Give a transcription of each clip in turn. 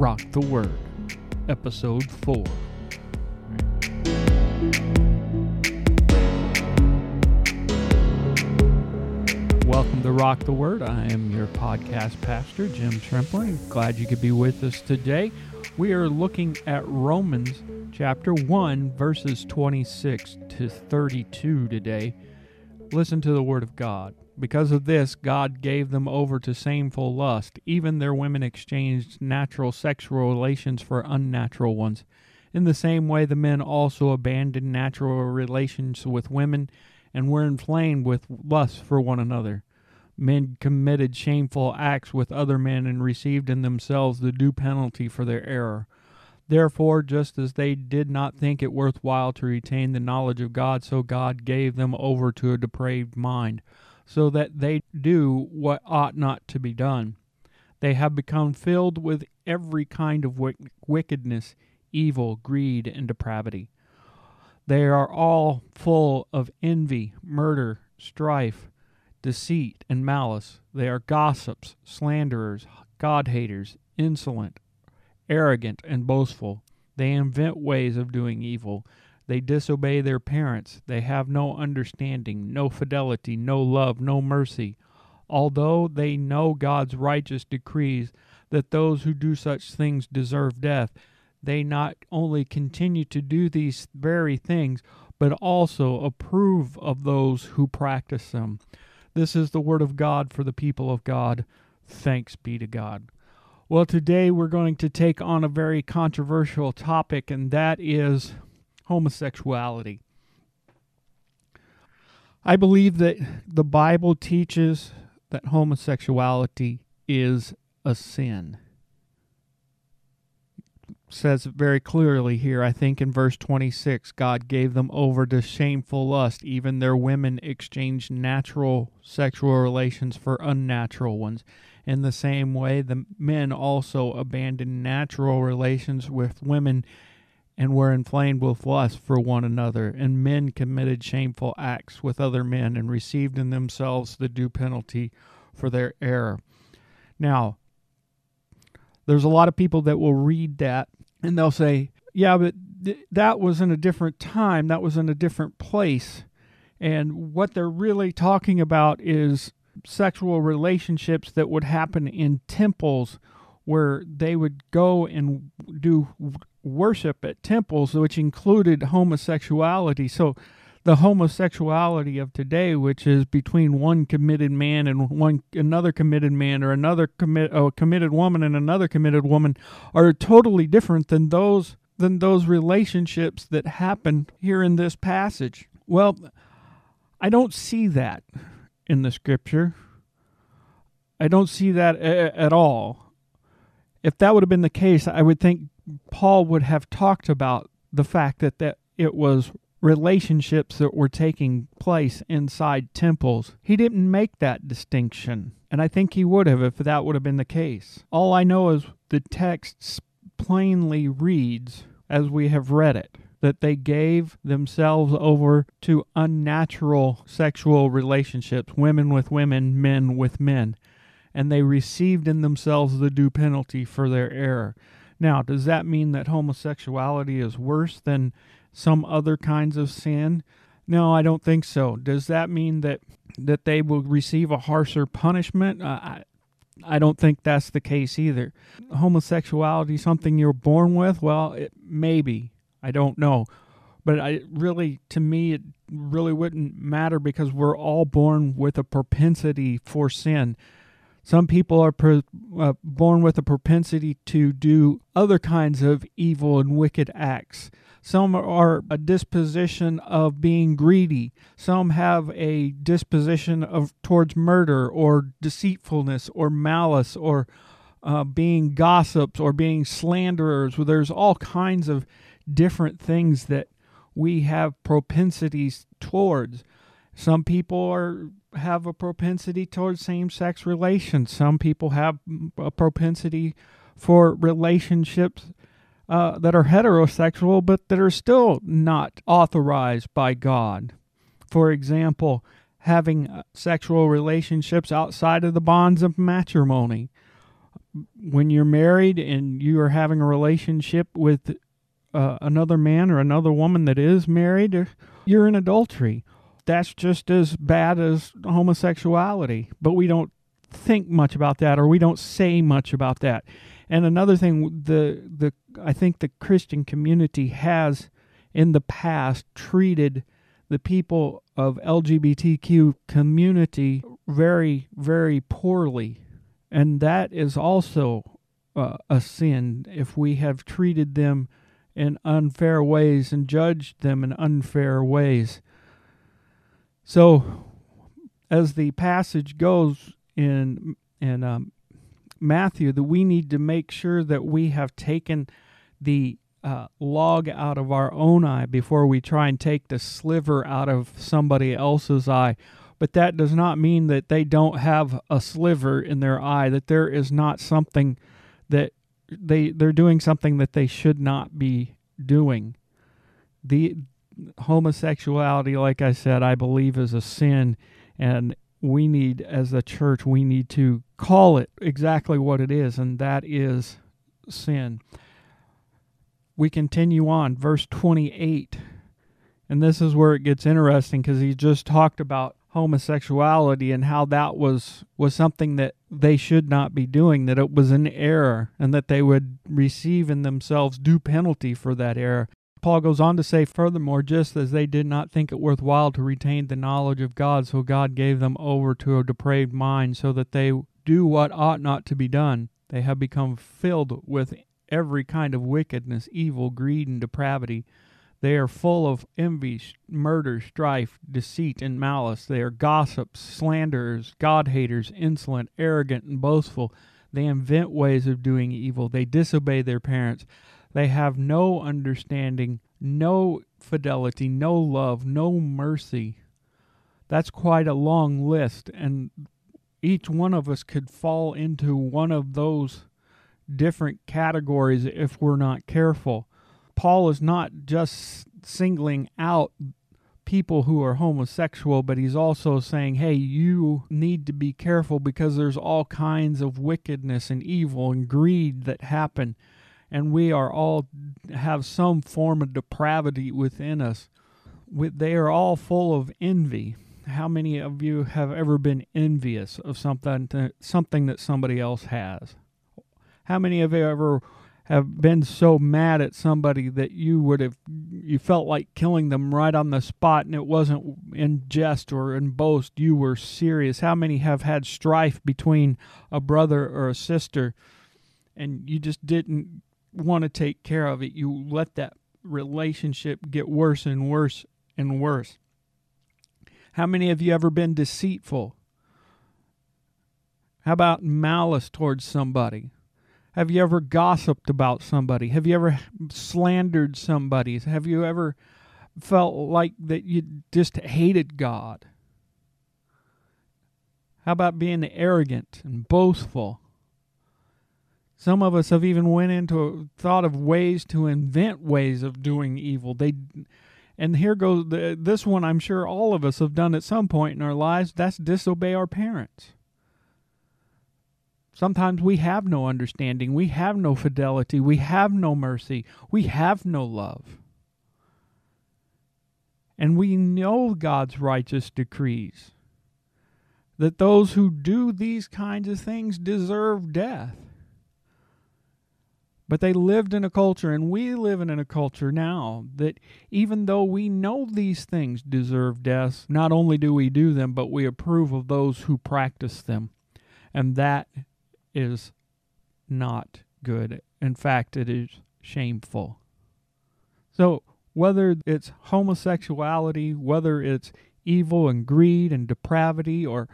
Rock the Word, Episode 4. Welcome to Rock the Word. I am your podcast pastor, Jim Trempling. Glad you could be with us today. We are looking at Romans chapter 1, verses 26 to 32 today. Listen to the Word of God. Because of this, God gave them over to shameful lust. Even their women exchanged natural sexual relations for unnatural ones. In the same way, the men also abandoned natural relations with women and were inflamed with lust for one another. Men committed shameful acts with other men and received in themselves the due penalty for their error. Therefore, just as they did not think it worthwhile to retain the knowledge of God, so God gave them over to a depraved mind so that they do what ought not to be done. They have become filled with every kind of wickedness, evil, greed, and depravity. They are all full of envy, murder, strife, deceit, and malice. They are gossips, slanderers, God haters, insolent, arrogant, and boastful. They invent ways of doing evil. They disobey their parents. They have no understanding, no fidelity, no love, no mercy. Although they know God's righteous decrees that those who do such things deserve death, they not only continue to do these very things, but also approve of those who practice them. This is the word of God for the people of God. Thanks be to God. Well, today we're going to take on a very controversial topic, and that is homosexuality. I believe that the Bible teaches that homosexuality is a sin. Says very clearly here, I think in verse 26, God gave them over to shameful lust. Even their women exchanged natural sexual relations for unnatural ones. In the same way, the men also abandoned natural relations with women and were inflamed with lust for one another, and men committed shameful acts with other men and received in themselves the due penalty for their error. Now, there's a lot of people that will read that and they'll say, yeah, but th- that was in a different time, that was in a different place. And what they're really talking about is sexual relationships that would happen in temples where they would go and do worship at temples, which included homosexuality. So, the homosexuality of today, which is between one committed man and one another committed man, or another commit a committed woman and another committed woman, are totally different than those than those relationships that happen here in this passage. Well, I don't see that in the scripture. I don't see that a- at all. If that would have been the case, I would think Paul would have talked about the fact that, that it was relationships that were taking place inside temples. He didn't make that distinction, and I think he would have if that would have been the case. All I know is the text plainly reads, as we have read it, that they gave themselves over to unnatural sexual relationships, women with women, men with men, and they received in themselves the due penalty for their error. Now, does that mean that homosexuality is worse than some other kinds of sin? No, I don't think so. Does that mean that that they will receive a harsher punishment? Uh, I, I don't think that's the case either. Homosexuality something you're born with? Well, it, maybe. I don't know. But I really to me it really wouldn't matter because we're all born with a propensity for sin. Some people are pro, uh, born with a propensity to do other kinds of evil and wicked acts. Some are a disposition of being greedy. Some have a disposition of towards murder or deceitfulness or malice or uh, being gossips or being slanderers. Well, there's all kinds of different things that we have propensities towards. Some people are have a propensity towards same sex relations. Some people have a propensity for relationships uh, that are heterosexual but that are still not authorized by God. For example, having uh, sexual relationships outside of the bonds of matrimony. when you're married and you are having a relationship with uh, another man or another woman that is married, you're in adultery. That's just as bad as homosexuality, but we don't think much about that or we don't say much about that. And another thing the the I think the Christian community has in the past treated the people of LGBTQ community very very poorly. And that is also uh, a sin if we have treated them in unfair ways and judged them in unfair ways. So, as the passage goes in in um, Matthew, that we need to make sure that we have taken the uh, log out of our own eye before we try and take the sliver out of somebody else's eye. But that does not mean that they don't have a sliver in their eye, that there is not something that they they're doing something that they should not be doing. The homosexuality, like I said, I believe is a sin, and we need, as a church, we need to call it exactly what it is, and that is sin. We continue on, verse 28. And this is where it gets interesting because he just talked about homosexuality and how that was was something that they should not be doing that it was an error and that they would receive in themselves due penalty for that error Paul goes on to say, Furthermore, just as they did not think it worthwhile to retain the knowledge of God, so God gave them over to a depraved mind, so that they do what ought not to be done. They have become filled with every kind of wickedness, evil, greed, and depravity. They are full of envy, murder, strife, deceit, and malice. They are gossips, slanderers, God haters, insolent, arrogant, and boastful. They invent ways of doing evil. They disobey their parents. They have no understanding, no fidelity, no love, no mercy. That's quite a long list, and each one of us could fall into one of those different categories if we're not careful. Paul is not just singling out people who are homosexual, but he's also saying, hey, you need to be careful because there's all kinds of wickedness and evil and greed that happen and we are all have some form of depravity within us. They are all full of envy. How many of you have ever been envious of something something that somebody else has? How many of you ever have been so mad at somebody that you would have you felt like killing them right on the spot and it wasn't in jest or in boast you were serious how many have had strife between a brother or a sister and you just didn't want to take care of it, you let that relationship get worse and worse and worse. How many of you ever been deceitful? How about malice towards somebody? Have you ever gossiped about somebody? Have you ever slandered somebody? Have you ever felt like that you just hated God? How about being arrogant and boastful? Some of us have even went into thought of ways to invent ways of doing evil. They and here goes the, this one I'm sure all of us have done at some point in our lives. That's disobey our parents. Sometimes we have no understanding, we have no fidelity, we have no mercy, we have no love. And we know God's righteous decrees that those who do these kinds of things deserve death. But they lived in a culture, and we live in a culture now that even though we know these things deserve death, not only do we do them, but we approve of those who practice them. And that is not good. In fact, it is shameful. So, whether it's homosexuality, whether it's evil and greed and depravity, or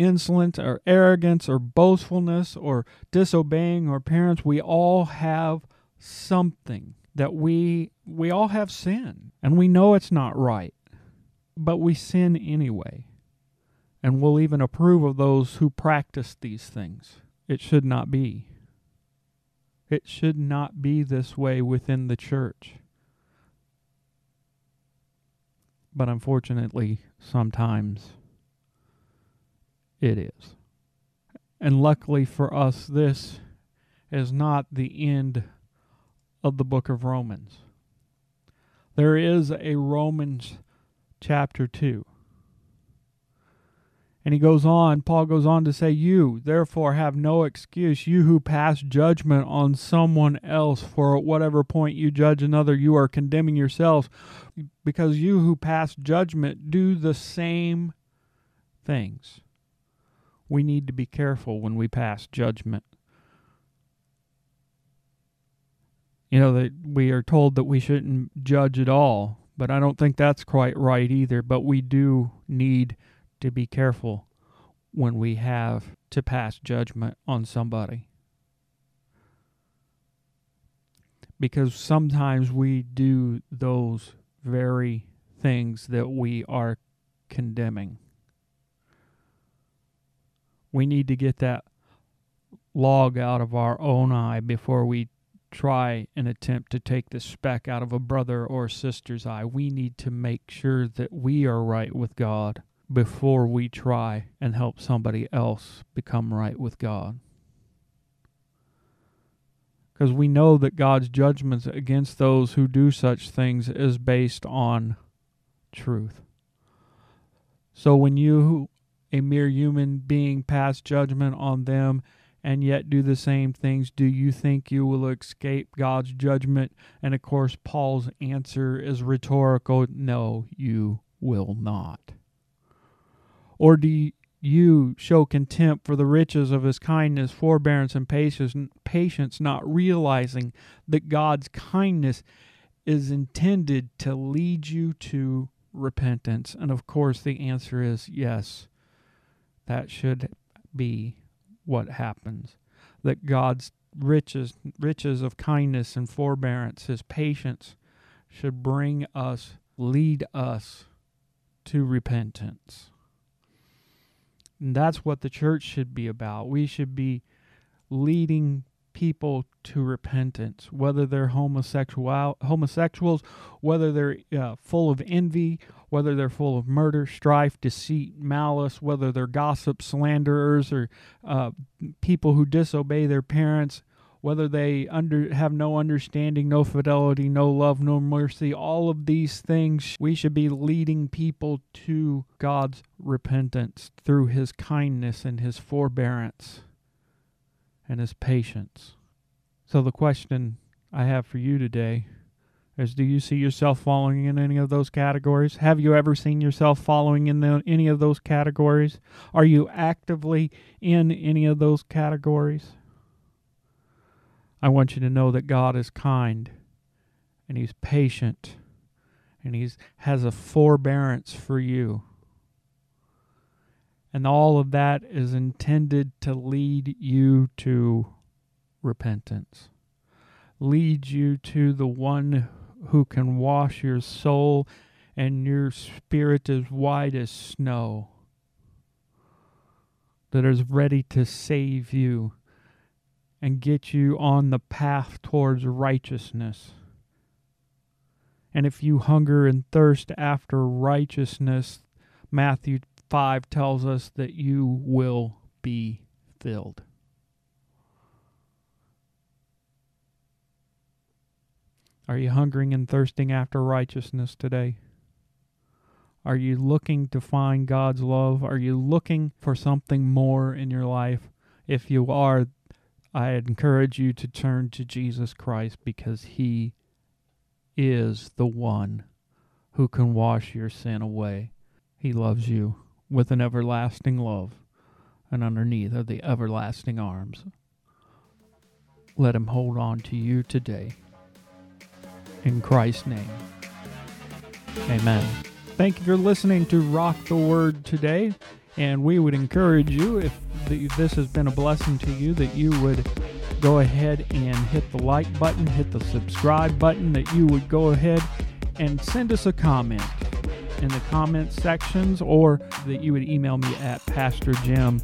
insolence or arrogance or boastfulness or disobeying our parents we all have something that we we all have sin and we know it's not right but we sin anyway. And we'll even approve of those who practice these things. It should not be. It should not be this way within the church. But unfortunately sometimes it is. And luckily for us, this is not the end of the book of Romans. There is a Romans chapter 2. And he goes on, Paul goes on to say, You, therefore, have no excuse, you who pass judgment on someone else, for at whatever point you judge another, you are condemning yourselves, because you who pass judgment do the same things. We need to be careful when we pass judgment. You know, that we are told that we shouldn't judge at all, but I don't think that's quite right either. But we do need to be careful when we have to pass judgment on somebody. Because sometimes we do those very things that we are condemning. We need to get that log out of our own eye before we try and attempt to take the speck out of a brother or sister's eye. We need to make sure that we are right with God before we try and help somebody else become right with God. Because we know that God's judgments against those who do such things is based on truth. So when you, a mere human being, pass judgment on them and yet do the same things, do you think you will escape God's judgment? And of course, Paul's answer is rhetorical no, you will not. Or do you show contempt for the riches of his kindness, forbearance, and patience, not realizing that God's kindness is intended to lead you to repentance? And of course, the answer is yes. That should be what happens. That God's riches, riches of kindness and forbearance, his patience, should bring us, lead us to repentance. And that's what the church should be about. We should be leading people to repentance, whether they're homosexual homosexuals, whether they're uh, full of envy, whether they're full of murder, strife, deceit, malice, whether they're gossip, slanderers, or uh, people who disobey their parents, whether they under have no understanding, no fidelity, no love, no mercy, all of these things we should be leading people to God's repentance through his kindness and his forbearance and his patience. So the question I have for you today is do you see yourself following in any of those categories? Have you ever seen yourself following in the, any of those categories? Are you actively in any of those categories? I want you to know that God is kind and He's patient and He has a forbearance for you. And all of that is intended to lead you to repentance, lead you to the one who can wash your soul and your spirit as white as snow, that is ready to save you and get you on the path towards righteousness. And if you hunger and thirst after righteousness, Matthew 5 tells us that you will be filled. Are you hungering and thirsting after righteousness today? Are you looking to find God's love? Are you looking for something more in your life? If you are, I encourage you to turn to Jesus Christ because he is the one who can wash your sin away. He loves you with an everlasting love, and underneath are the everlasting arms. Let him hold on to you today. In Christ's name. Amen. Thank you for listening to Rock the Word today. And we would encourage you, if this has been a blessing to you, that you would go ahead and hit the like button, hit the subscribe button, that you would go ahead and send us a comment in the comment sections, or that you would email me at Pastor Jim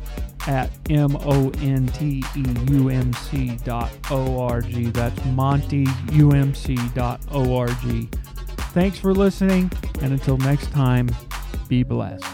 at M-O-N-T-E-U-M-C dot O-R-G. That's monteumc dot O-R-G. Thanks for listening, and until next time, be blessed.